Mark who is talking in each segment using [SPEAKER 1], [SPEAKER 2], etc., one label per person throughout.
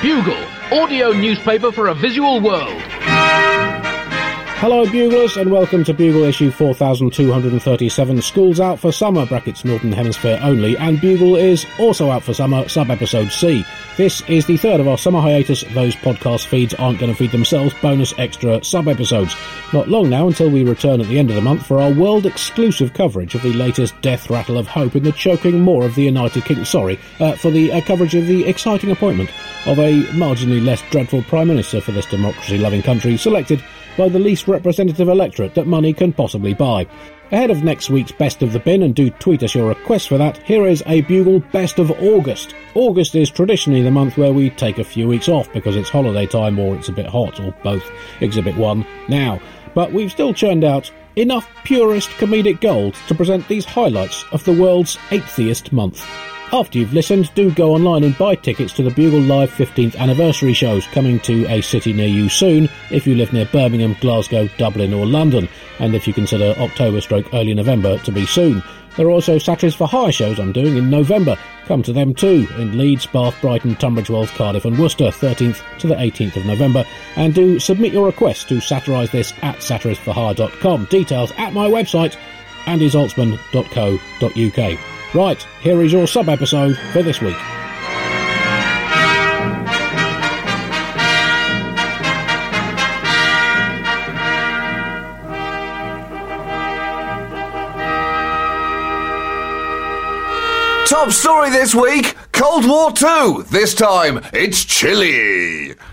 [SPEAKER 1] Bugle, audio newspaper for a visual world.
[SPEAKER 2] Hello, Buglers, and welcome to Bugle issue 4237. School's out for summer, brackets Northern Hemisphere only, and Bugle is also out for summer, sub episode C. This is the third of our summer hiatus. Those podcast feeds aren't going to feed themselves, bonus extra sub episodes. Not long now until we return at the end of the month for our world exclusive coverage of the latest death rattle of hope in the choking maw of the United Kingdom. Sorry, uh, for the uh, coverage of the exciting appointment of a marginally less dreadful Prime Minister for this democracy loving country, selected by the least representative electorate that money can possibly buy. Ahead of next week's Best of the Bin, and do tweet us your requests for that, here is a Bugle Best of August. August is traditionally the month where we take a few weeks off because it's holiday time or it's a bit hot, or both. Exhibit 1 now. But we've still churned out enough purist comedic gold to present these highlights of the world's atheist month. After you've listened, do go online and buy tickets to the Bugle Live 15th anniversary shows coming to a city near you soon if you live near Birmingham, Glasgow, Dublin or London, and if you consider October stroke early November to be soon. There are also Satirist for Hire shows I'm doing in November. Come to them too, in Leeds, Bath, Brighton, Tunbridge Wells, Cardiff and Worcester, 13th to the 18th of November. And do submit your requests to satirise this at satiristforhire.com. Details at my website, andyzaltzman.co.uk. Right, here is your sub episode for this week.
[SPEAKER 3] Top story this week Cold War II. This time, it's Chile.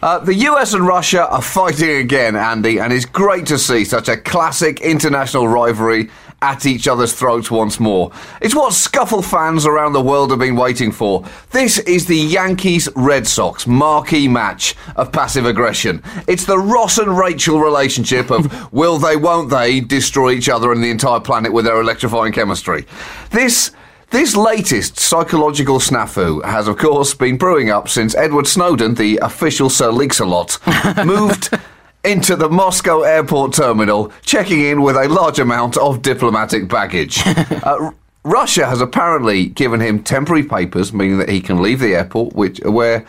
[SPEAKER 3] Uh, the US and Russia are fighting again, Andy, and it's great to see such a classic international rivalry at each other's throats once more. It's what Scuffle fans around the world have been waiting for. This is the Yankees Red Sox marquee match of passive aggression. It's the Ross and Rachel relationship of will they, won't they destroy each other and the entire planet with their electrifying chemistry. This. This latest psychological snafu has, of course, been brewing up since Edward Snowden, the official Sir Leaks-a-Lot, moved into the Moscow airport terminal, checking in with a large amount of diplomatic baggage. uh, Russia has apparently given him temporary papers, meaning that he can leave the airport, which where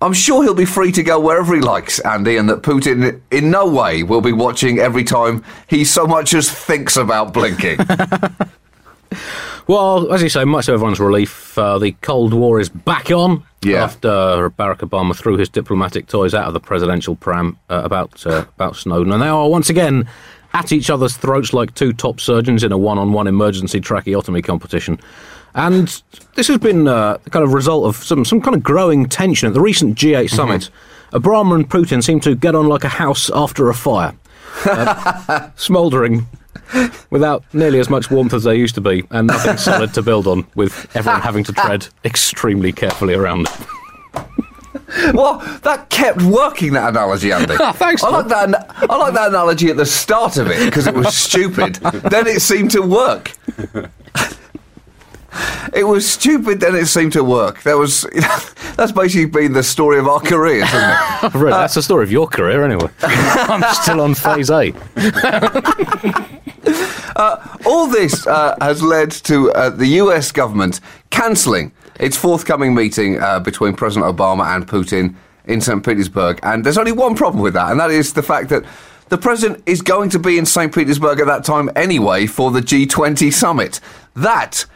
[SPEAKER 3] I'm sure he'll be free to go wherever he likes, Andy, and that Putin in no way will be watching every time he so much as thinks about blinking.
[SPEAKER 2] Well, as you say, much to everyone's relief, uh, the Cold War is back on
[SPEAKER 3] Yeah.
[SPEAKER 2] after Barack Obama threw his diplomatic toys out of the presidential pram uh, about uh, about Snowden, and they are once again at each other's throats like two top surgeons in a one-on-one emergency tracheotomy competition. And this has been uh, the kind of result of some some kind of growing tension at the recent G8 summit. Obama and Putin seem to get on like a house after a fire, uh, smouldering without nearly as much warmth as they used to be, and nothing solid to build on, with everyone having to tread extremely carefully around.
[SPEAKER 3] well, that kept working. That analogy, Andy.
[SPEAKER 2] Ah, thanks,
[SPEAKER 3] I like that. I like that analogy at the start of it because it was stupid. then it seemed to work. It was stupid, then it seemed to work. There was that's basically been the story of our careers, isn't it?
[SPEAKER 2] Really, that's the story of your career, anyway. I'm still on phase A.
[SPEAKER 3] All this uh, has led to uh, the US government cancelling its forthcoming meeting uh, between President Obama and Putin in St. Petersburg. And there's only one problem with that, and that is the fact that the president is going to be in St. Petersburg at that time anyway for the G20 summit. That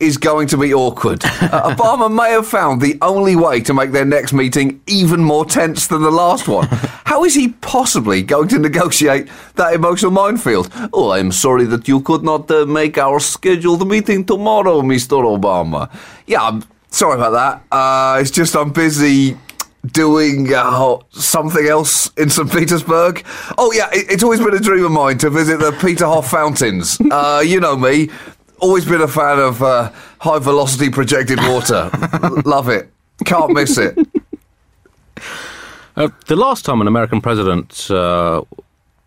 [SPEAKER 3] is going to be awkward. Uh, Obama may have found the only way to make their next meeting even more tense than the last one. How is he possibly going to negotiate that emotional minefield? Oh, I'm sorry that you could not uh, make our scheduled meeting tomorrow, Mr. Obama. Yeah, I'm sorry about that. Uh, it's just I'm busy doing uh, something else in St. Petersburg. Oh, yeah, it, it's always been a dream of mine to visit the Peterhof fountains. Uh, you know me, always been a fan of uh, high velocity projected water. Love it. Can't miss it.
[SPEAKER 2] Uh, the last time an American president uh,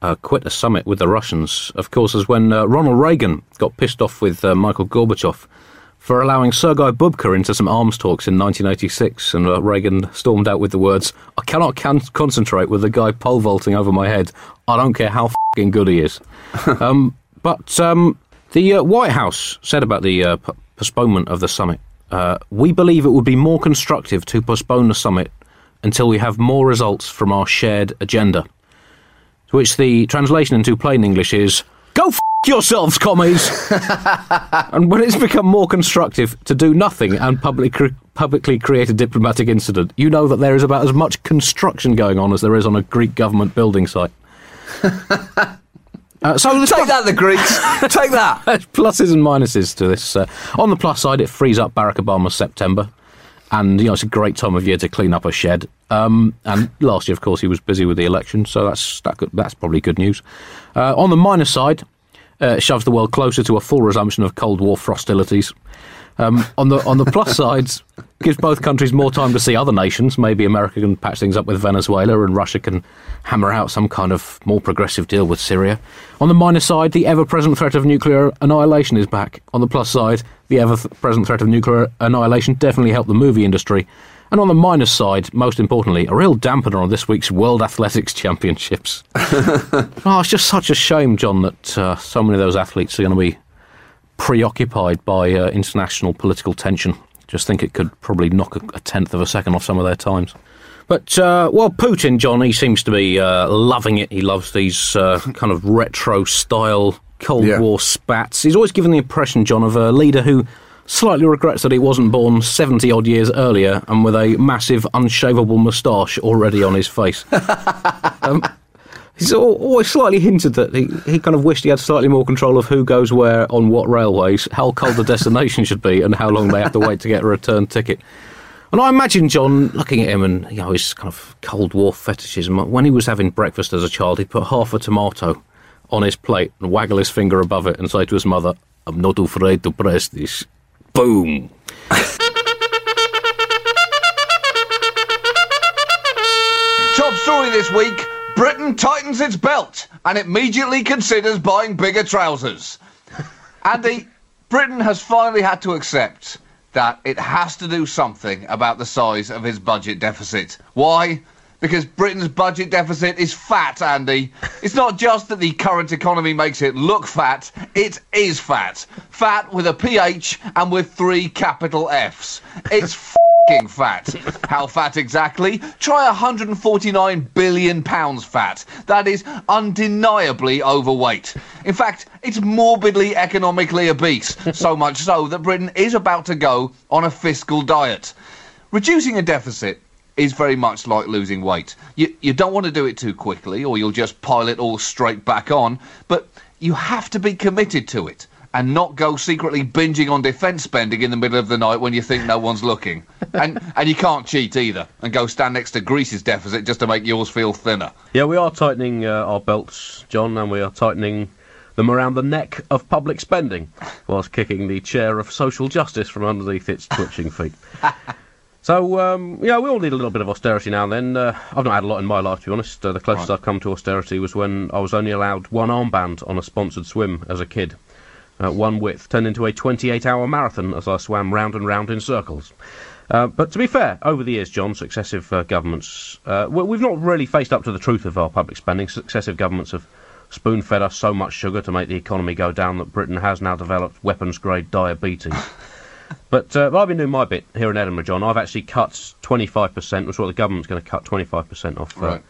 [SPEAKER 2] uh, quit a summit with the Russians, of course, is when uh, Ronald Reagan got pissed off with uh, Mikhail Gorbachev for allowing Sergei Bubka into some arms talks in 1986, and uh, Reagan stormed out with the words, "I cannot can- concentrate with a guy pole vaulting over my head. I don't care how fing good he is." um, but um, the uh, White House said about the uh, p- postponement of the summit. Uh, we believe it would be more constructive to postpone the summit until we have more results from our shared agenda. To which the translation into plain English is Go f yourselves, commies! and when it's become more constructive to do nothing and publicly, publicly create a diplomatic incident, you know that there is about as much construction going on as there is on a Greek government building site. Uh, so
[SPEAKER 3] Take that, the Greeks. Take that.
[SPEAKER 2] pluses and minuses to this. Uh, on the plus side, it frees up Barack Obama's September, and you know it's a great time of year to clean up a shed. Um, and last year, of course, he was busy with the election, so that's that could, that's probably good news. Uh, on the minus side, uh, it shoves the world closer to a full resumption of Cold War hostilities. Um, on the on the plus sides, gives both countries more time to see other nations. Maybe America can patch things up with Venezuela, and Russia can hammer out some kind of more progressive deal with Syria. On the minus side, the ever-present threat of nuclear annihilation is back. On the plus side, the ever-present threat of nuclear annihilation definitely helped the movie industry. And on the minus side, most importantly, a real dampener on this week's World Athletics Championships. oh, it's just such a shame, John, that uh, so many of those athletes are going to be preoccupied by uh, international political tension. Just think it could probably knock a, a, tenth of a second off some of their times. But, uh, well, Putin, John, he seems to be uh, loving it. He loves these uh, kind of retro style Cold yeah. War spats. He's always given the impression, John, of a leader who slightly regrets that he wasn't born 70 odd years earlier and with a massive, unshavable moustache already on his face. um, He's always slightly hinted that he, he kind of wished he had slightly more control of who goes where on what railways, how cold the destination should be, and how long they have to wait to get a return ticket. And I imagine John looking at him and you know his kind of Cold War fetishism. When he was having breakfast as a child, he'd put half a tomato on his plate and waggle his finger above it and say to his mother, "I'm not afraid to press this." Boom.
[SPEAKER 3] Top story this week. Britain tightens its belt and immediately considers buying bigger trousers. Andy, Britain has finally had to accept that it has to do something about the size of its budget deficit. Why? Because Britain's budget deficit is fat, Andy. It's not just that the current economy makes it look fat, it is fat. Fat with a PH and with three capital Fs. It's fat. How fat exactly? Try 149 billion pounds fat. That is undeniably overweight. In fact, it's morbidly economically obese, so much so that Britain is about to go on a fiscal diet. Reducing a deficit is very much like losing weight. You, you don't want to do it too quickly or you'll just pile it all straight back on, but you have to be committed to it and not go secretly binging on defence spending in the middle of the night when you think no one's looking. and and you can't cheat either and go stand next to Greece's deficit just to make yours feel thinner.
[SPEAKER 4] Yeah, we are tightening uh, our belts, John, and we are tightening them around the neck of public spending whilst kicking the chair of social justice from underneath its twitching feet. So, um, yeah, we all need a little bit of austerity now and then. Uh, I've not had a lot in my life, to be honest. Uh, the closest right. I've come to austerity was when I was only allowed one armband on a sponsored swim as a kid one width turned into a 28 hour marathon as I swam round and round in circles. Uh, but to be fair, over the years, John, successive uh, governments, uh, we've not really faced up to the truth of our public spending. Successive governments have spoon fed us so much sugar to make the economy go down that Britain has now developed weapons grade diabetes. but, uh, I've been doing my bit here in Edinburgh, John. I've actually cut 25%, which is what the government's going to cut 25% off, uh, right.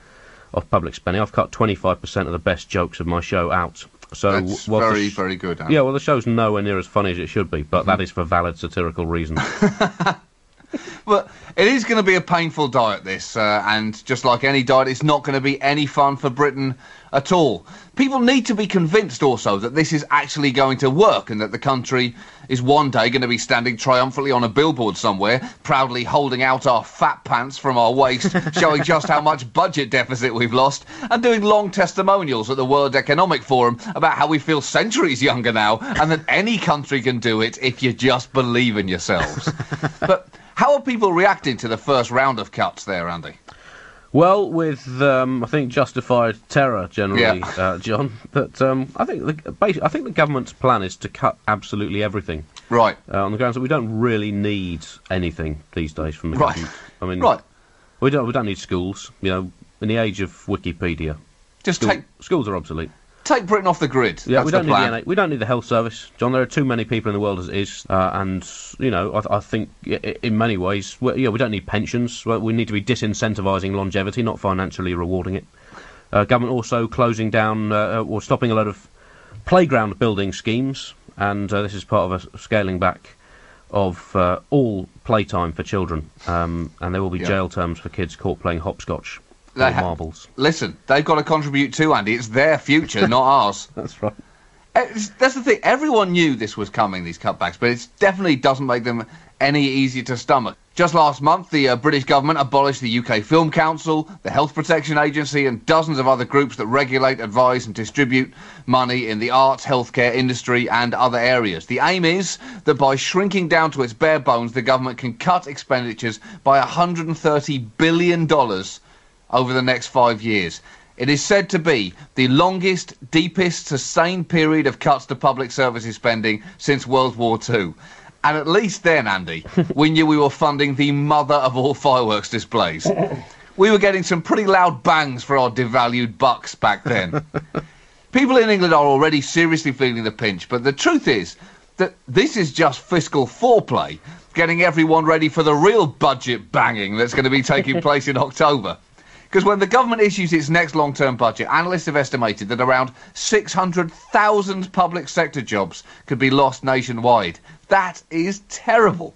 [SPEAKER 4] off public spending. I've cut 25% of the best jokes of my show out.
[SPEAKER 3] So That's very, sh- very good.
[SPEAKER 4] Yeah, well, the show's nowhere near as funny as it should be, but mm-hmm. that is for valid satirical reasons.
[SPEAKER 3] but it is going to be a painful diet, this, uh, and just like any diet, it's not going to be any fun for Britain at all. People need to be convinced also that this is actually going to work and that the country is one day going to be standing triumphantly on a billboard somewhere, proudly holding out our fat pants from our waist, showing just how much budget deficit we've lost, and doing long testimonials at the World Economic Forum about how we feel centuries younger now and that any country can do it if you just believe in yourselves. but how are people reacting to the first round of cuts there, Andy?
[SPEAKER 4] Well, with um, I think justified terror generally, yeah. uh, John. But um, I think the I think the government's plan is to cut absolutely everything.
[SPEAKER 3] Right.
[SPEAKER 4] Uh, on the grounds that we don't really need anything these days from the right. government.
[SPEAKER 3] I mean, right.
[SPEAKER 4] We don't we don't need schools. You know, in the age of Wikipedia,
[SPEAKER 3] just schools, take
[SPEAKER 4] schools are obsolete.
[SPEAKER 3] Take Britain off the grid.
[SPEAKER 4] Yeah,
[SPEAKER 3] That's
[SPEAKER 4] we don't
[SPEAKER 3] the
[SPEAKER 4] need the NH we don't need the health service, John. There are too many people in the world as it is, uh, and you know, I, I think in many ways, we, yeah, we don't need pensions. We need to be disincentivising longevity, not financially rewarding it. Uh, government also closing down uh, or stopping a lot of playground building schemes, and uh, this is part of a scaling back of uh, all playtime for children, um, and there will be
[SPEAKER 3] Yeah.
[SPEAKER 4] jail terms for kids caught playing hopscotch
[SPEAKER 3] They ha-
[SPEAKER 4] marbles.
[SPEAKER 3] Listen, they've got to contribute too, Andy. It's their future, not ours.
[SPEAKER 4] That's right.
[SPEAKER 3] It's, that's the thing. Everyone knew this was coming, these cutbacks, but it definitely doesn't make them any easier to stomach. Just last month, the uh, British government abolished the UK Film Council, the Health Protection Agency, and dozens of other groups that regulate, advise, and distribute money in the arts, healthcare industry, and other areas. The aim is that by shrinking down to its bare bones, the government can cut expenditures by $130 billion over the next five years. It is said to be the longest, deepest, sustained period of cuts to public services spending since World War II. And at least then, Andy, we knew we were funding the mother of all fireworks displays. We were getting some pretty loud bangs for our devalued bucks back then. People in England are already seriously feeling the pinch, but the truth is that this is just fiscal foreplay, getting everyone ready for the real budget banging that's going to be taking place in October. Because when the government issues its next long term budget, analysts have estimated that around 600,000 public sector jobs could be lost nationwide. That is terrible.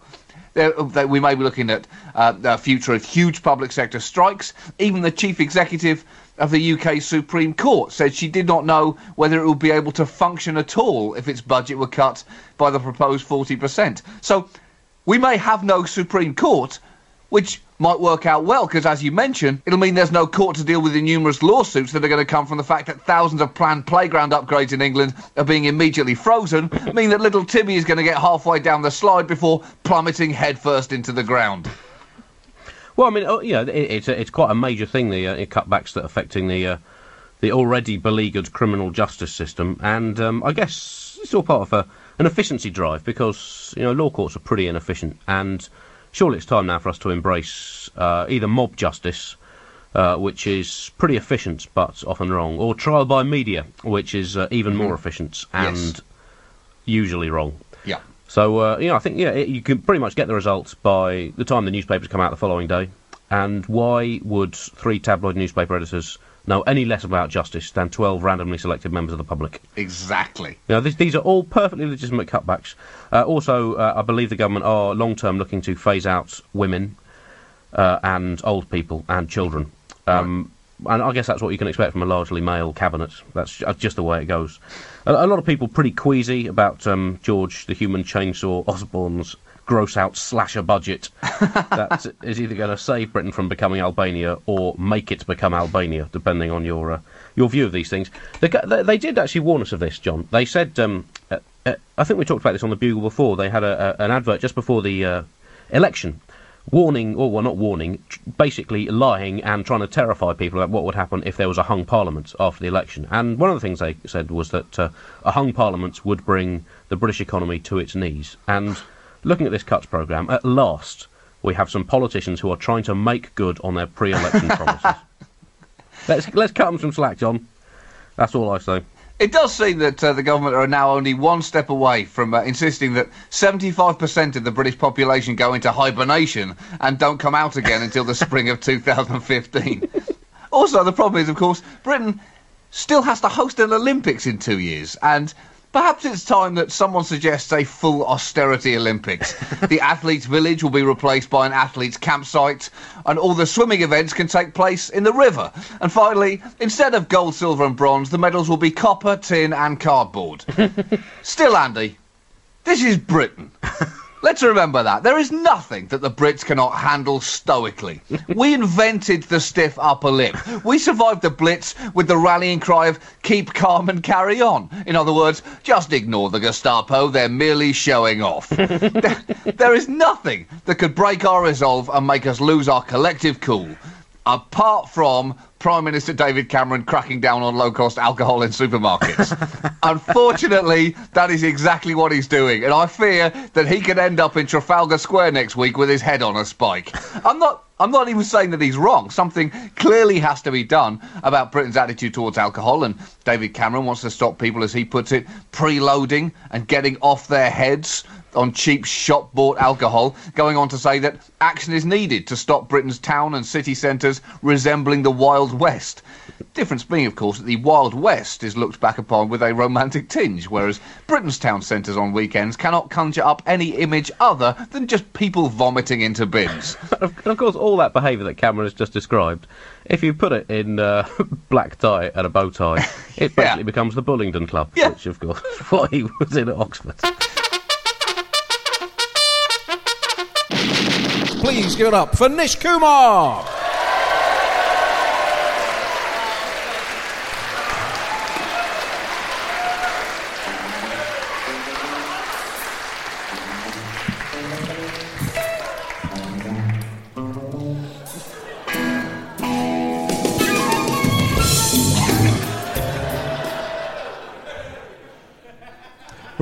[SPEAKER 3] That we may be looking at uh, a future of huge public sector strikes. Even the chief executive of the UK Supreme Court said she did not know whether it would be able to function at all if its budget were cut by the proposed 40%. So we may have no Supreme Court, which might work out well because, as you mentioned, it'll mean there's no court to deal with the numerous lawsuits that are going to come from the fact that thousands of planned playground upgrades in England are being immediately frozen, mean that little Timmy is going to get halfway down the slide before plummeting headfirst into the ground.
[SPEAKER 4] Well, I mean, oh, you know, it, it's it's quite a major thing the uh, cutbacks that are affecting the uh, the already beleaguered criminal justice system, and um, I guess it's all part of a, an efficiency drive because you know law courts are pretty inefficient, and surely it's time now for us to embrace uh, either mob justice. Uh, which is pretty efficient but often wrong, or trial by media, which is uh, even more efficient and
[SPEAKER 3] Yes.
[SPEAKER 4] usually wrong.
[SPEAKER 3] Yeah.
[SPEAKER 4] So uh, you know, I think yeah, it, you can pretty much get the results by the time the newspapers come out the following day. And why would three tabloid newspaper editors know any less about justice than twelve randomly selected members of the public?
[SPEAKER 3] Exactly.
[SPEAKER 4] You know, these, these are all perfectly legitimate cutbacks. Uh, also, uh, I believe the government are long term looking to phase out women uh, and old people and children. Um, And I guess that's what you can expect from a largely male cabinet. That's just the way it goes. A, a lot of people pretty queasy about um, George the Human Chainsaw Osborne's gross out slasher budget that is either going to save Britain from becoming Albania or make it become Albania, depending on your uh, your view of these things. They, they, they did actually warn us of this, John. They said, um, uh, uh, I think we talked about this on the Bugle before. They had a, a, an advert just before the uh, election, warning, or well, not warning, tr- basically lying and trying to terrify people about what would happen if there was a hung parliament after the election. And one of the things they said was that uh, a hung parliament would bring the British economy to its knees. And looking at this cuts programme, at last we have some politicians who are trying to make good on their pre-election promises. Let's let's cut them some slack, John. That's all I say.
[SPEAKER 3] It does seem that uh, the government are now only one step away from uh, insisting that 75% of the British population go into hibernation and don't come out again until the spring of 2015. also, the problem is, of course, Britain still has to host an Olympics in two years, and perhaps it's time that someone suggests a full austerity Olympics. the athletes' village will be replaced by an athletes' campsite, and all the swimming events can take place in the river. And finally, instead of gold, silver, and bronze, the medals will be copper, tin, and cardboard. Still, Andy, this is Britain. Let's remember that. There is nothing that the Brits cannot handle stoically. We invented the stiff upper lip. We survived the Blitz with the rallying cry of keep calm and carry on. In other words, just ignore the Gestapo, they're merely showing off. there, there is nothing that could break our resolve and make us lose our collective cool. Apart from Prime Minister David Cameron cracking down on low cost alcohol in supermarkets. Unfortunately, that is exactly what he's doing, and I fear that he could end up in Trafalgar Square next week with his head on a spike. I'm not I'm not even saying that he's wrong. Something clearly has to be done about Britain's attitude towards alcohol, and David Cameron wants to stop people, as he puts it, preloading and getting off their heads on cheap shop bought alcohol, going on to say that action is needed to stop Britain's town and city centres resembling the Wild West. Difference being, of course, that the Wild West is looked back upon with a romantic tinge, whereas Britain's town centres on weekends cannot conjure up any image other than just people vomiting into bins.
[SPEAKER 4] And of course, all that behaviour that Cameron has just described, if you put it in uh, black tie and a bow tie, it
[SPEAKER 3] Yeah.
[SPEAKER 4] basically becomes the Bullingdon Club,
[SPEAKER 3] Yeah.
[SPEAKER 4] which, of course, is what he was in at Oxford.
[SPEAKER 2] Please give it up for Nish Kumar.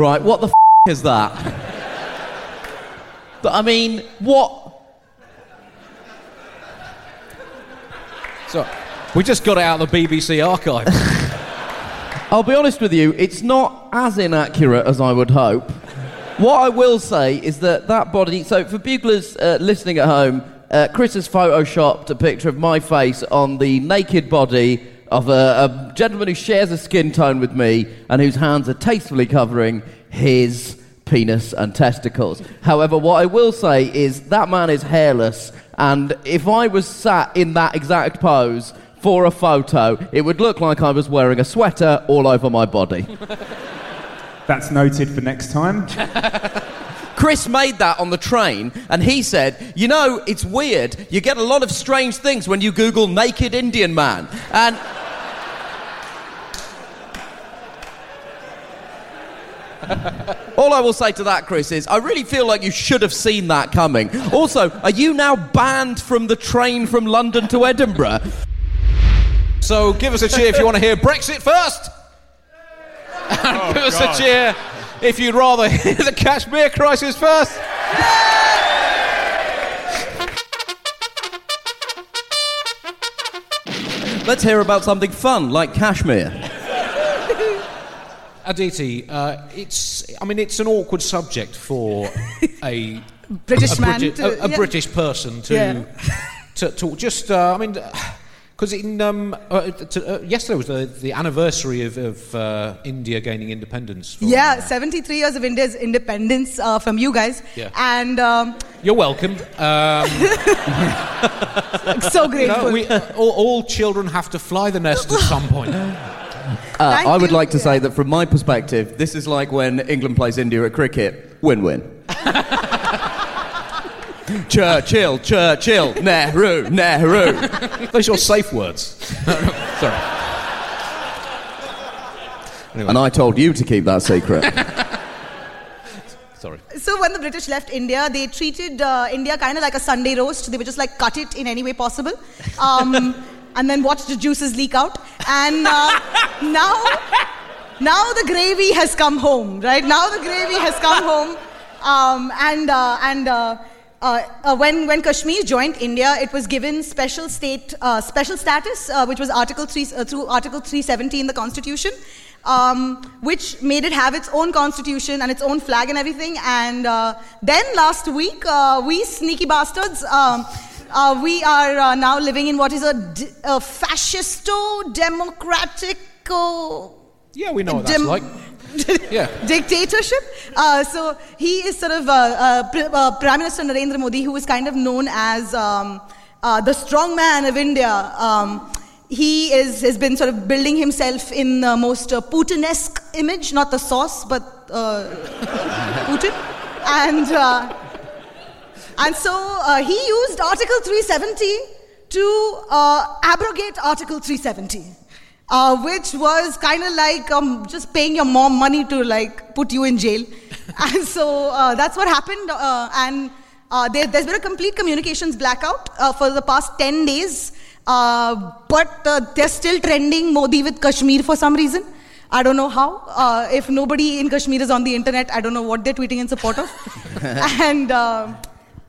[SPEAKER 5] Right, what the f- is that? But, I mean, what?
[SPEAKER 2] So, we just got it out of the BBC archive.
[SPEAKER 5] I'll be honest with you, it's not as inaccurate as I would hope. What I will say is that that body. So, for buglers uh, listening at home, uh, Chris has photoshopped a picture of my face on the naked body of a, a gentleman who shares a skin tone with me and whose hands are tastefully covering his penis and testicles. However, what I will say is that man is hairless, and if I was sat in that exact pose for a photo, it would look like I was wearing a sweater all over my body.
[SPEAKER 6] That's noted for next time.
[SPEAKER 5] Chris made that on the train, and he said, You know, it's weird. You get a lot of strange things when you Google naked Indian man. And. All I will say to that, Chris, is I really feel like you should have seen that coming. Also, are you now banned from the train from London to Edinburgh?
[SPEAKER 2] so, give us a cheer if you want to hear Brexit first. And oh, give us a cheer if you'd rather hear the Kashmir crisis first.
[SPEAKER 5] Let's hear about something fun like Kashmir.
[SPEAKER 2] Aditi, uh, it's. I mean, it's an awkward subject for a
[SPEAKER 7] British
[SPEAKER 2] a,
[SPEAKER 7] man to-
[SPEAKER 2] a, a
[SPEAKER 7] yeah.
[SPEAKER 2] British person to
[SPEAKER 7] Yeah.
[SPEAKER 2] to, to just. Uh, I mean. Because in um, uh, to, uh, yesterday was the, the anniversary of, of uh, India gaining independence. from-
[SPEAKER 7] Yeah, 73 years of India's independence uh, from you guys.
[SPEAKER 2] Yeah.
[SPEAKER 7] And um,
[SPEAKER 2] You're welcome. Um,
[SPEAKER 7] so grateful.
[SPEAKER 2] no, we, all, all children have to fly the nest at some point.
[SPEAKER 5] Uh,
[SPEAKER 7] Thank
[SPEAKER 5] I would
[SPEAKER 7] you.
[SPEAKER 5] like to say that from my perspective, this is like when England plays India at cricket. Win-win. Churchill, Churchill, Nehru, Nehru.
[SPEAKER 2] Those are your safe words. Sorry.
[SPEAKER 5] And I told you to keep that secret.
[SPEAKER 2] Sorry.
[SPEAKER 7] So when the British left India, they treated uh, India kind of like a Sunday roast. They were just like cut it in any way possible, um, and then watch the juices leak out. And uh, now, now the gravy has come home. Right now, the gravy has come home, um, and uh, and. Uh, uh, uh, when, when Kashmir joined India, it was given special state uh, special status, uh, which was Article 3, uh, through Article 370 in the Constitution, um, which made it have its own constitution and its own flag and everything. And uh, then last week, uh, we sneaky bastards, um, uh, we are uh, now living in what is a, d- a fascisto democratico
[SPEAKER 2] Yeah, we know what that's like. Yeah.
[SPEAKER 7] dictatorship. Uh, so he is sort of uh, uh, uh, Prime Minister Narendra Modi, who is kind of known as um, uh, the strong man of India. Um, he is, has been sort of building himself in the most uh, Putin-esque image, not the sauce, but uh, Putin. And, uh, and so uh, he used Article 370 to uh, abrogate Article 370 uh, which was kind of like um, just paying your mom money to like put you in jail. and so uh, that's what happened. Uh, and uh, there, there's been a complete communications blackout for the past 10 days. But they're still trending Modi with Kashmir for some reason. I don't know how. Uh, if nobody in Kashmir is on the internet, I don't know what they're tweeting in support of. and uh,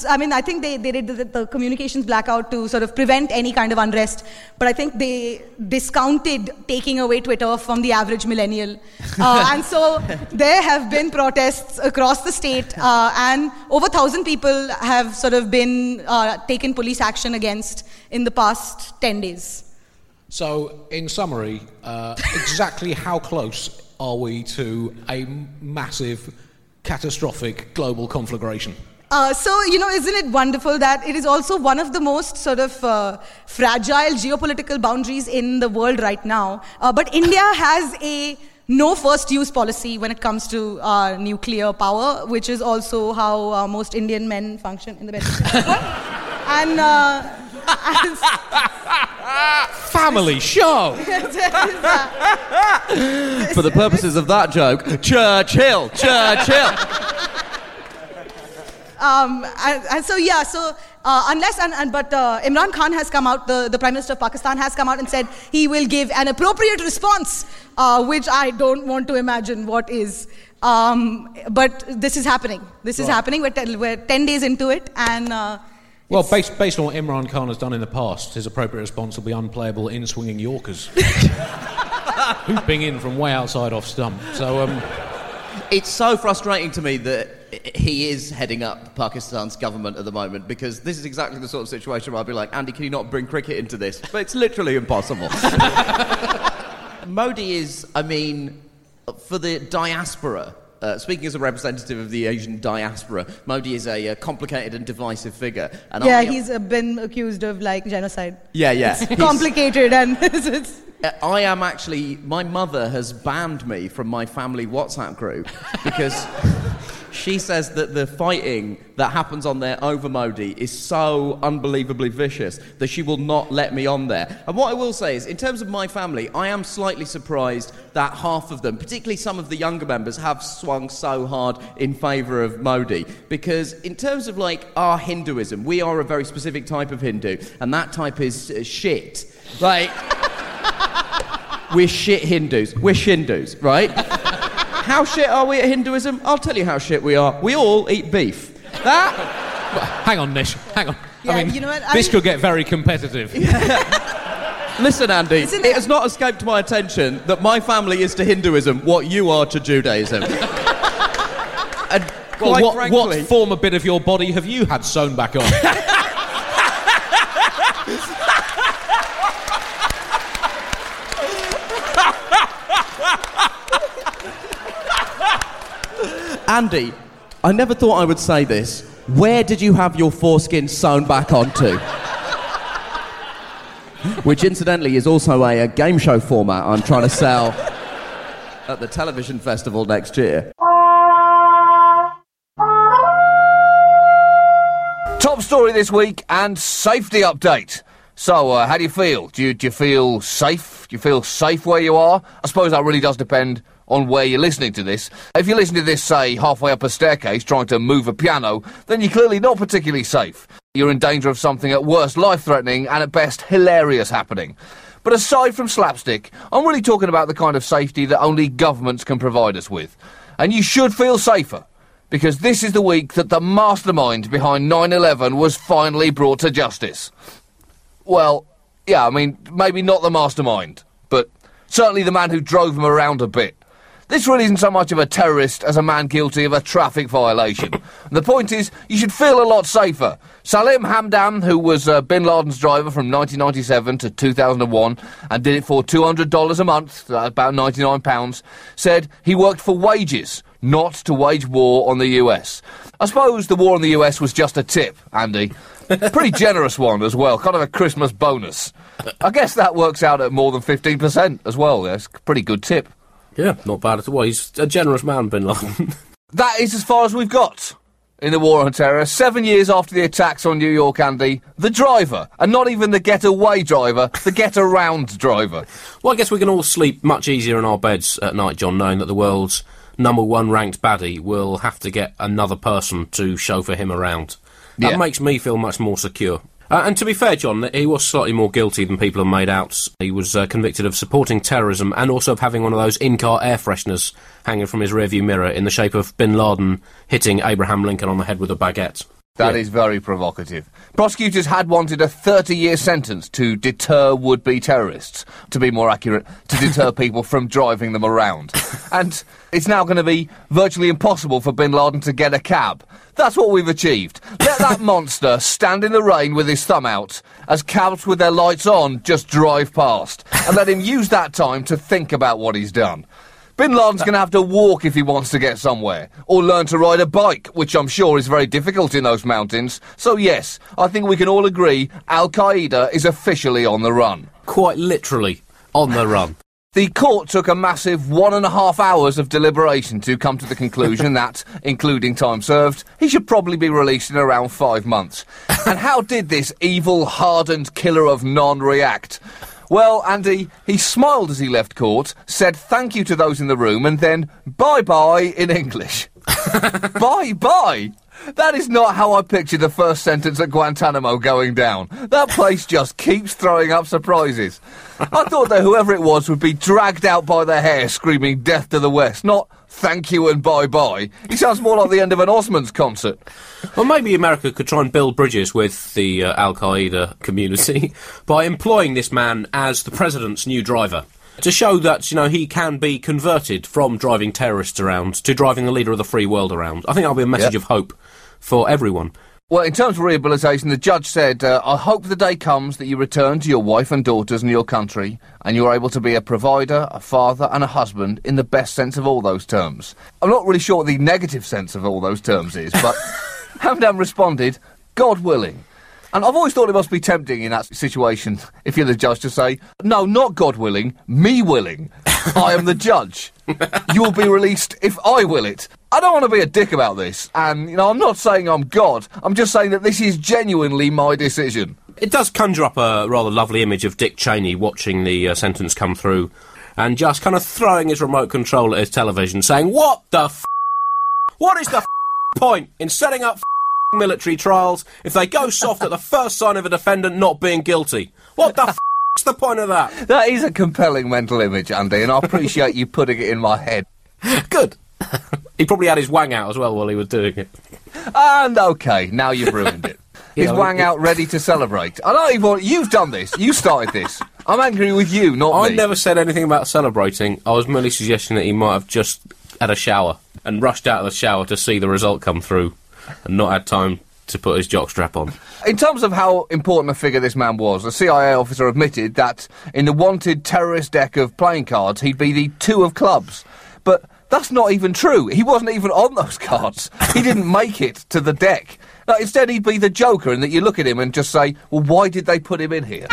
[SPEAKER 7] I mean, I think they, they did the, the communications blackout to sort of prevent any kind of unrest, but I think they discounted taking away Twitter from the average millennial. Uh, and so there have been protests across the state, uh, and over 1,000 people have sort of been uh, taken police action against in the past 10 days.
[SPEAKER 8] So, in summary, uh, exactly how close are we to a massive, catastrophic global conflagration?
[SPEAKER 7] Uh, so, you know, isn't it wonderful that it is also one of the most sort of uh, fragile geopolitical boundaries in the world right now? Uh, but India has a no first use policy when it comes to uh, nuclear power, which is also how uh, most Indian men function in the bedroom. and, uh, and
[SPEAKER 8] Family show!
[SPEAKER 5] For the purposes of that joke, Churchill, Churchill.
[SPEAKER 7] Um, and, and, so yeah, so uh, unless and, and but uh, Imran Khan has come out, the, the Prime Minister of Pakistan has come out and said he will give an appropriate response, uh, which I don't want to imagine what is. Um, but this is happening. This is right. happening. We're, te- we're ten days into it, and. Uh,
[SPEAKER 8] well, based, based on what Imran Khan has done in the past, his appropriate response will be unplayable in swinging Yorkers. Hooping in from way outside off stump. So, um,
[SPEAKER 5] It's so frustrating to me that he is heading up Pakistan's government at the moment because this is exactly the sort of situation where I'd be like, Andy, can you not bring cricket into this? But it's literally impossible. Modi is, I mean, for the diaspora. Uh, speaking as a representative of the Asian diaspora, Modi is a, uh, complicated and divisive figure. And
[SPEAKER 7] yeah, I, he's uh, been accused of like genocide.
[SPEAKER 5] Yeah, yeah.
[SPEAKER 7] complicated and.
[SPEAKER 5] Uh, I am actually. My mother has banned me from my family WhatsApp group because she says that the fighting that happens on there over Modi is so unbelievably vicious that she will not let me on there. And what I will say is, in terms of my family, I am slightly surprised that half of them, particularly some of the younger members, have swung so hard in favour of Modi. Because in terms of like our Hinduism, we are a very specific type of Hindu, and that type is uh, shit. Like, we're shit Hindus. We're Shindus, right? How shit are we at Hinduism? I'll tell you how shit we are. We all eat beef. That.
[SPEAKER 8] Hang on, Nish. Hang on.
[SPEAKER 7] Yeah,
[SPEAKER 8] I mean,
[SPEAKER 7] you know what?
[SPEAKER 8] this
[SPEAKER 7] I-
[SPEAKER 8] could get very competitive.
[SPEAKER 5] Listen, Andy, it
[SPEAKER 7] it-
[SPEAKER 5] has not escaped my attention that my family is to Hinduism what you are to Judaism. and
[SPEAKER 8] Well,
[SPEAKER 5] quite
[SPEAKER 8] what,
[SPEAKER 5] frankly,
[SPEAKER 8] what former bit of your body have you had sewn back on?
[SPEAKER 5] Andy, I never thought I would say this. Where did you have your foreskin sewn back onto? Which, incidentally, is also a, a game show format I'm trying to sell at the television festival next year.
[SPEAKER 3] Top story this week and safety update. So, uh, how do you feel? Do you, do you feel safe? Do you feel safe where you are? I suppose that really does depend on where you're listening to this. If you're listening to this, say, halfway up a staircase trying to move a piano, then you're clearly not particularly safe. You're in danger of something at worst life threatening and at best hilarious happening. But aside from slapstick, I'm really talking about the kind of safety that only governments can provide us with. And you should feel safer because this is the week that the mastermind behind 9 11 was finally brought to justice. Well, yeah, I mean, maybe not the mastermind, but certainly the man who drove him around a bit. This really isn't so much of a terrorist as a man guilty of a traffic violation. the point is, you should feel a lot safer. Salim Hamdan, who was uh, bin Laden's driver from 1997 to 2001 and did it for $200 a month, about £99, said he worked for wages, not to wage war on the US. I suppose the war on the US was just a tip, Andy. Pretty generous one as well, kind of a Christmas bonus. I guess that works out at more than 15% as well. That's a pretty good tip.
[SPEAKER 2] Yeah, not bad at all. He's a generous man, Bin Laden.
[SPEAKER 3] That is as far as we've got in the war on terror. Seven years after the attacks on New York, Andy, the driver, and not even the getaway driver, the get around driver.
[SPEAKER 2] well, I guess we can all sleep much easier in our beds at night, John, knowing that the world's number one ranked baddie will have to get another person to chauffeur him around. That
[SPEAKER 3] Yeah.
[SPEAKER 2] makes me feel much more secure. Uh, and to be fair, John, he was slightly more guilty than people have made out. He was uh, convicted of supporting terrorism and also of having one of those in-car air fresheners hanging from his rearview mirror in the shape of Bin Laden hitting Abraham Lincoln on the head with a baguette.
[SPEAKER 3] That is very provocative. Prosecutors had wanted a 30 year sentence to deter would be terrorists. To be more accurate, to deter people from driving them around. And it's now going to be virtually impossible for bin Laden to get a cab. That's what we've achieved. Let that monster stand in the rain with his thumb out as cabs with their lights on just drive past. And let him use that time to think about what he's done. Bin Laden's going to have to walk if he wants to get somewhere, or learn to ride a bike, which I'm sure is very difficult in those mountains. So, yes, I think we can all agree Al Qaeda is officially on the run.
[SPEAKER 2] Quite literally on the run.
[SPEAKER 3] The court took a massive one and a half hours of deliberation to come to the conclusion that, including time served, he should probably be released in around five months. And how did this evil, hardened killer of none react? Well, Andy, he smiled as he left court, said thank you to those in the room, and then bye bye in English. bye bye! That is not how I pictured the first sentence at Guantanamo going down. That place just keeps throwing up surprises. I thought that whoever it was would be dragged out by their hair screaming death to the West, not thank you and bye bye. He sounds more like the end of an Osmonds concert.
[SPEAKER 2] Well, maybe America could try and build bridges with the uh, Al Qaeda community by employing this man as the president's new driver. To show that, you know, he can be converted from driving terrorists around to driving the leader of the free world around. I think that'll be a message
[SPEAKER 3] Yep.
[SPEAKER 2] of hope for everyone.
[SPEAKER 3] Well, in terms of rehabilitation, the judge said, uh, I hope the day comes that you return to your wife and daughters and your country, and you're able to be a provider, a father, and a husband in the best sense of all those terms. I'm not really sure what the negative sense of all those terms is, but Hamdan responded, God willing. And I've always thought it must be tempting in that situation, if you're the judge, to say, No, not God willing, me willing. I am the judge. You'll be released if I will it. I don't want to be a dick about this, and, you know, I'm not saying I'm God. I'm just saying that this is genuinely my decision.
[SPEAKER 2] It does conjure up a rather lovely image of Dick Cheney watching the uh, sentence come through and just kind of throwing his remote control at his television saying, What the f? What is the f- point in setting up f- military trials if they go soft at the first sign of a defendant not being guilty? What the f- is the point of that?
[SPEAKER 3] That is a compelling mental image, Andy, and I appreciate you putting it in my head.
[SPEAKER 2] Good. he probably had his wang out as well while he was doing it.
[SPEAKER 3] And okay, now you've ruined it. Is
[SPEAKER 2] Yeah,
[SPEAKER 3] Wang
[SPEAKER 2] it-
[SPEAKER 3] out ready to celebrate? I don't even want. You've done this. You started this. I'm angry with you, not
[SPEAKER 2] I
[SPEAKER 3] me.
[SPEAKER 2] never said anything about celebrating. I was merely suggesting that he might have just had a shower and rushed out of the shower to see the result come through and not had time to put his jockstrap on.
[SPEAKER 3] In terms of how important a figure this man was, the CIA officer admitted that in the wanted terrorist deck of playing cards, he'd be the two of clubs. But that's not even true. He wasn't even on those cards. He didn't make it to the deck. No, instead, he'd be the Joker, and that you look at him and just say, well, why did they put him in here?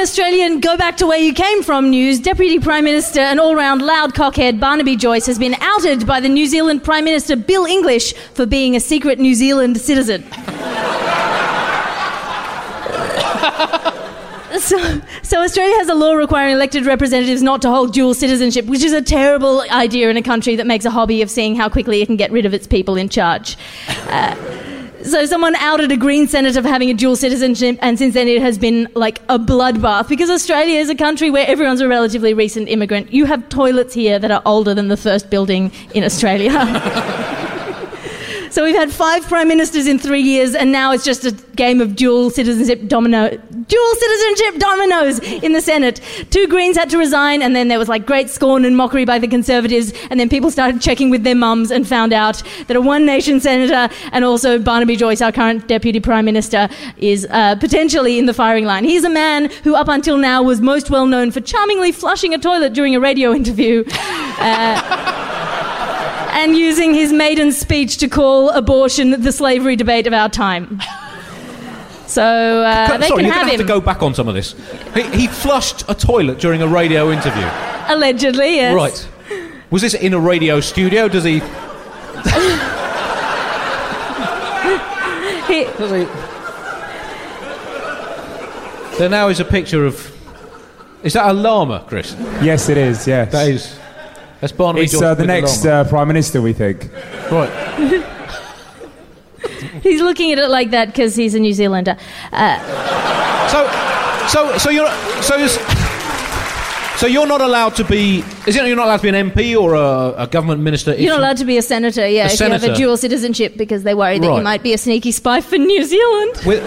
[SPEAKER 9] Australian Go Back to Where You Came From news, Deputy Prime Minister and all round loud cockhead Barnaby Joyce has been outed by the New Zealand Prime Minister Bill English for being a secret New Zealand citizen. So, so Australia has a law requiring elected representatives not to hold dual citizenship, which is a terrible idea in a country that makes a hobby of seeing how quickly it can get rid of its people in charge. Uh, so someone outed a Green senator for having a dual citizenship, and since then it has been like a bloodbath because Australia is a country where everyone's a relatively recent immigrant. You have toilets here that are older than the first building in Australia. So we've had five prime ministers in three years, and now it's just a game of dual citizenship domino, dual citizenship dominoes in the Senate. Two Greens had to resign, and then there was like great scorn and mockery by the Conservatives, and then people started checking with their mums and found out that a One Nation senator and also Barnaby Joyce, our current deputy prime minister, is uh, potentially in the firing line. He's a man who, up until now, was most well known for charmingly flushing a toilet during a radio interview. Uh, and using his maiden speech to call abortion the slavery debate of our time. So uh, they
[SPEAKER 8] Sorry,
[SPEAKER 9] can
[SPEAKER 8] you're
[SPEAKER 9] have
[SPEAKER 8] going to have
[SPEAKER 9] him.
[SPEAKER 8] to go back on some of this. He, he flushed a toilet during a radio interview.
[SPEAKER 9] Allegedly, yes.
[SPEAKER 8] Right. Was this in a radio studio? Does he?
[SPEAKER 9] He,
[SPEAKER 8] Does he? There now is a picture of. Is that a llama, Chris?
[SPEAKER 6] Yes, it is. Yes,
[SPEAKER 8] That is. That's Barnaby
[SPEAKER 6] It's uh, the next uh, prime minister, we think.
[SPEAKER 8] Right.
[SPEAKER 9] he's looking at it like that because he's a New Zealander. Uh,
[SPEAKER 8] So, so, so you're, so you're, So you're not allowed to be. Is it you're not allowed to be an MP or a, a government minister?
[SPEAKER 9] You're not allowed to be a senator, yeah,
[SPEAKER 8] A
[SPEAKER 9] if you have a dual citizenship because they worry that
[SPEAKER 8] Right.
[SPEAKER 9] you might be a sneaky spy for New Zealand.
[SPEAKER 8] With,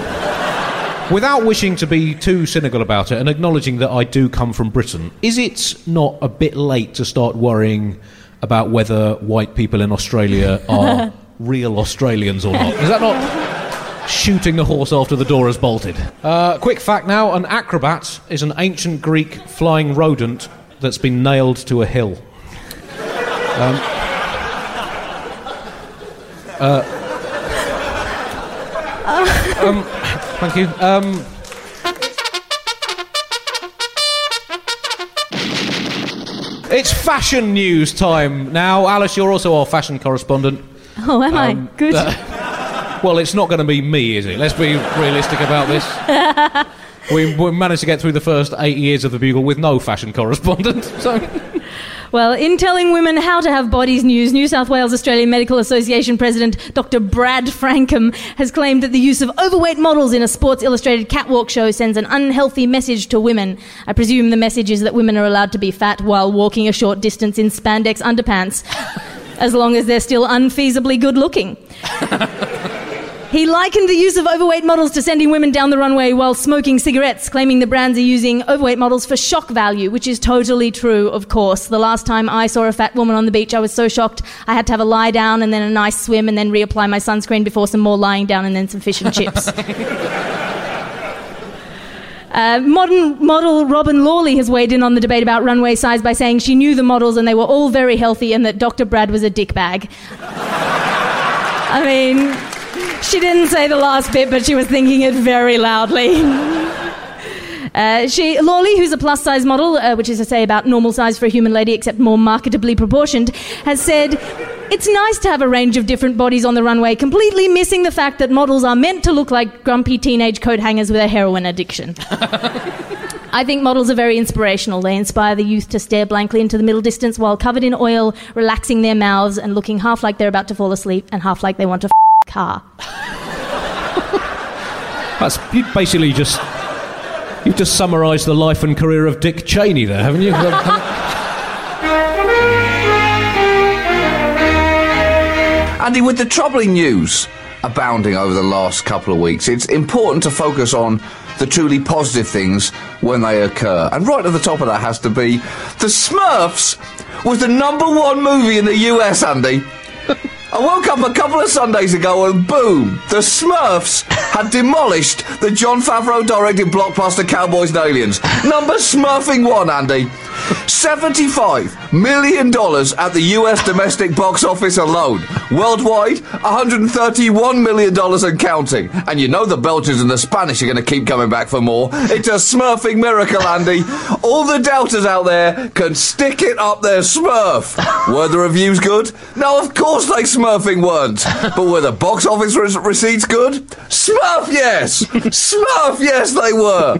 [SPEAKER 8] without wishing to be too cynical about it and acknowledging that I do come from Britain, is it not a bit late to start worrying about whether white people in Australia are real Australians or not? Is that not shooting the horse after the door has bolted? Uh, quick fact now an acrobat is an ancient Greek flying rodent that's been nailed to a hill. Um, uh, um, thank you. Um, it's fashion news time now. Alice, you're also our fashion correspondent.
[SPEAKER 9] Oh, am I? Good.
[SPEAKER 8] Well, it's not going to be me, is it? Let's be realistic about this. We, we managed to get through the first eight years of the Bugle with no fashion correspondent. So,
[SPEAKER 9] Well, in telling women how to have bodies news, New South Wales Australian Medical Association President Dr. Brad Frankum has claimed that the use of overweight models in a Sports Illustrated catwalk show sends an unhealthy message to women. I presume the message is that women are allowed to be fat while walking a short distance in spandex underpants, as long as they're still unfeasibly good looking. He likened the use of overweight models to sending women down the runway while smoking cigarettes, claiming the brands are using overweight models for shock value, which is totally true, of course. The last time I saw a fat woman on the beach, I was so shocked I had to have a lie down and then a nice swim and then reapply my sunscreen before some more lying down and then some fish and chips. Uh, modern model Robyn Lawley has weighed in on the debate about runway size by saying she knew the models and they were all very healthy and that Dr. Brad was a dickbag. I mean, she didn't say the last bit, but she was thinking it very loudly. Uh, she, Lawley, who's a plus size model, uh, which is to say about normal size for a human lady except more marketably proportioned, has said, It's nice to have a range of different bodies on the runway, completely missing the fact that models are meant to look like grumpy teenage coat hangers with a heroin addiction. I think models are very inspirational. They inspire the youth to stare blankly into the middle distance while covered in oil, relaxing their mouths and looking half like they're about to fall asleep and half like they want to f- car.
[SPEAKER 8] that's you basically just. You've just summarised the life and career of Dick Cheney there, haven't you?
[SPEAKER 3] Andy, with the troubling news abounding over the last couple of weeks, it's important to focus on the truly positive things when they occur. And right at the top of that has to be The Smurfs was the number one movie in the US, Andy. I woke up a couple of Sundays ago and boom, the Smurfs had demolished the Jon Favreau directed blockbuster Cowboys and Aliens. Number Smurfing one, Andy. $75 million at the US domestic box office alone. Worldwide, $131 million and counting. And you know the Belgians and the Spanish are going to keep coming back for more. It's a smurfing miracle, Andy. All the doubters out there can stick it up their smurf. Were the reviews good? No, of course they smurfing weren't. But were the box office re- receipts good? Smurf, yes! Smurf, yes, they were!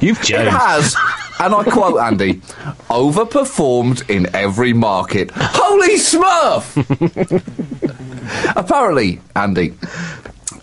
[SPEAKER 4] You've changed.
[SPEAKER 3] It has, and I quote Andy, overperformed in every market. Holy Smurf! Apparently, Andy,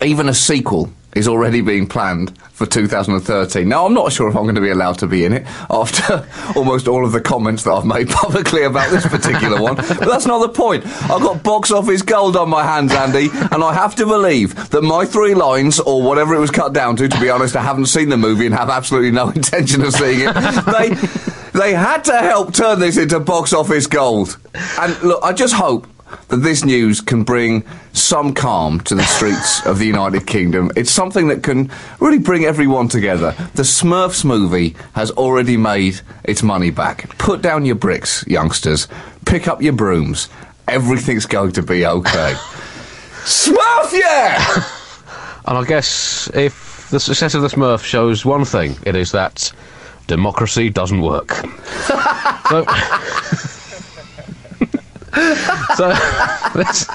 [SPEAKER 3] even a sequel is already being planned for 2013. Now, I'm not sure if I'm going to be allowed to be in it after almost all of the comments that I've made publicly about this particular one. But that's not the point. I've got box office gold on my hands, Andy, and I have to believe that my three lines, or whatever it was cut down to, to be honest, I haven't seen the movie and have absolutely no intention of seeing it. They, they had to help turn this into box office gold. And look, I just hope that this news can bring some calm to the streets of the United Kingdom. It's something that can really bring everyone together. The Smurfs movie has already made its money back. Put down your bricks, youngsters. Pick up your brooms. Everything's going to be okay. Smurf, yeah!
[SPEAKER 4] And I guess if the success of the Smurf shows one thing, it is that democracy doesn't work. so, so this,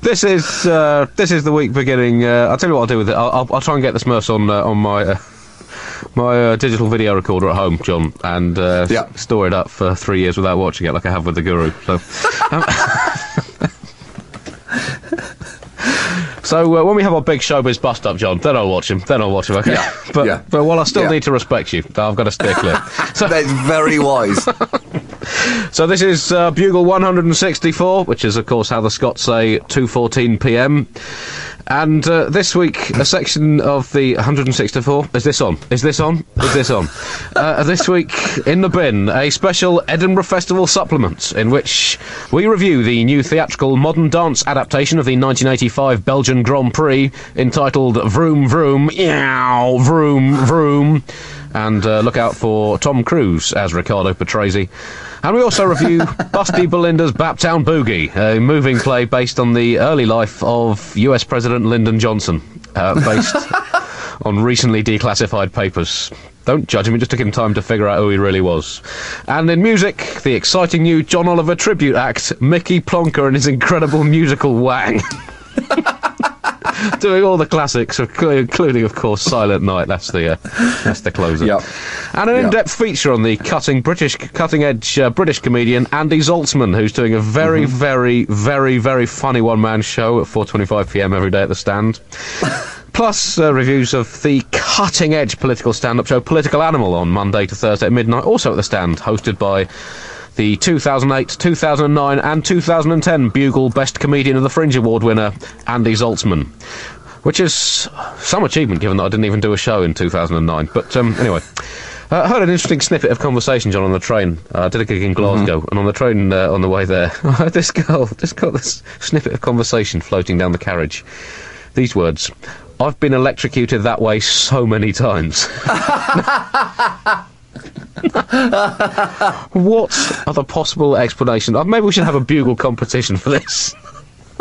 [SPEAKER 4] this is uh, this is the week beginning. Uh, I'll tell you what I'll do with it. I'll, I'll, I'll try and get this Smurfs on uh, on my. Uh, my uh, digital video recorder at home, John, and uh, s- store it up for three years without watching it, like I have with the Guru. So, um, So uh, when we have our big showbiz bust up, John, then I'll watch him. Then I'll watch him. Okay.
[SPEAKER 3] Yeah,
[SPEAKER 4] but
[SPEAKER 3] yeah.
[SPEAKER 4] but while I still
[SPEAKER 3] Yeah.
[SPEAKER 4] need to respect you, I've got to steer clear. so
[SPEAKER 3] That's very wise.
[SPEAKER 4] So this is uh, Bugle 164, which is of course how the Scots say 2:14 p.m. And uh, this week, a section of the 164. Is this on? Is this on? Is this on? uh, this week, in the bin, a special Edinburgh Festival supplement in which we review the new theatrical modern dance adaptation of the 1985 Belgian Grand Prix entitled Vroom Vroom, Yow, Vroom Vroom. And uh, look out for Tom Cruise as Riccardo Patrese. And we also review Busty Belinda's Baptown Boogie, a moving play based on the early life of US President Lyndon Johnson, uh, based on recently declassified papers. Don't judge him, it just took him time to figure out who he really was. And in music, the exciting new John Oliver tribute act, Mickey Plonker and his incredible musical wang. Doing all the classics, including, of course, Silent Night. That's the uh, that's the closer.
[SPEAKER 3] Yep.
[SPEAKER 4] And an
[SPEAKER 3] Yep.
[SPEAKER 4] in-depth feature on the cutting British, cutting-edge uh, British comedian Andy Zaltzman, who's doing a very,
[SPEAKER 3] Mm-hmm.
[SPEAKER 4] very, very, very funny one-man show at 4:25 p.m. every day at the Stand. Plus, uh, reviews of the cutting edge political stand up show Political Animal on Monday to Thursday at midnight, also at the stand, hosted by the 2008, 2009, and 2010 Bugle Best Comedian of the Fringe Award winner, Andy Zaltzman. Which is some achievement given that I didn't even do a show in 2009. But um, anyway. Uh, I heard an interesting snippet of conversation, John, on the train. Uh, I did a gig in Glasgow, and on the train uh, on the way there, I heard this girl just got this snippet of conversation floating down the carriage. These words I've been electrocuted that way so many times. what other possible explanation? Uh, maybe we should have a bugle competition for this.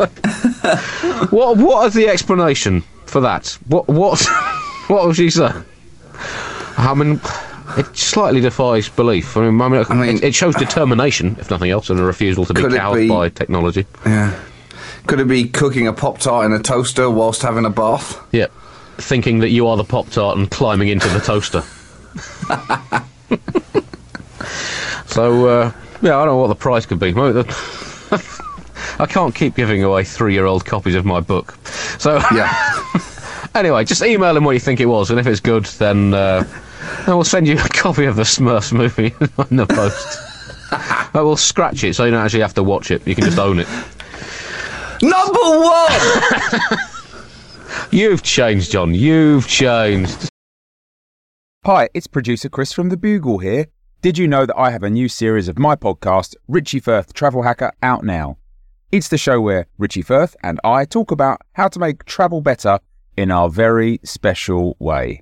[SPEAKER 4] what What is the explanation for that? What What What was she saying? I mean, it slightly defies belief. I mean, I mean,
[SPEAKER 3] I mean-
[SPEAKER 4] it, it shows determination, if nothing else, and a refusal to be cowed
[SPEAKER 3] be-
[SPEAKER 4] by technology.
[SPEAKER 3] yeah. Could it be cooking a Pop Tart in a toaster whilst having a bath?
[SPEAKER 4] Yeah, thinking that you are the Pop Tart and climbing into the toaster. so, uh, yeah, I don't know what the price could be. I can't keep giving away three-year-old copies of my book. So,
[SPEAKER 3] Yeah.
[SPEAKER 4] anyway, just email him what you think it was, and if it's good, then uh, then we'll send you a copy of the Smurfs movie in the post. but we'll scratch it so you don't actually have to watch it. You can just own it.
[SPEAKER 3] Number one!
[SPEAKER 4] You've changed, John. You've changed.
[SPEAKER 6] Hi, it's producer Chris from The Bugle here. Did you know that I have a new series of my podcast, Richie Firth Travel Hacker, out now? It's the show where Richie Firth and I talk about how to make travel better in our very special way.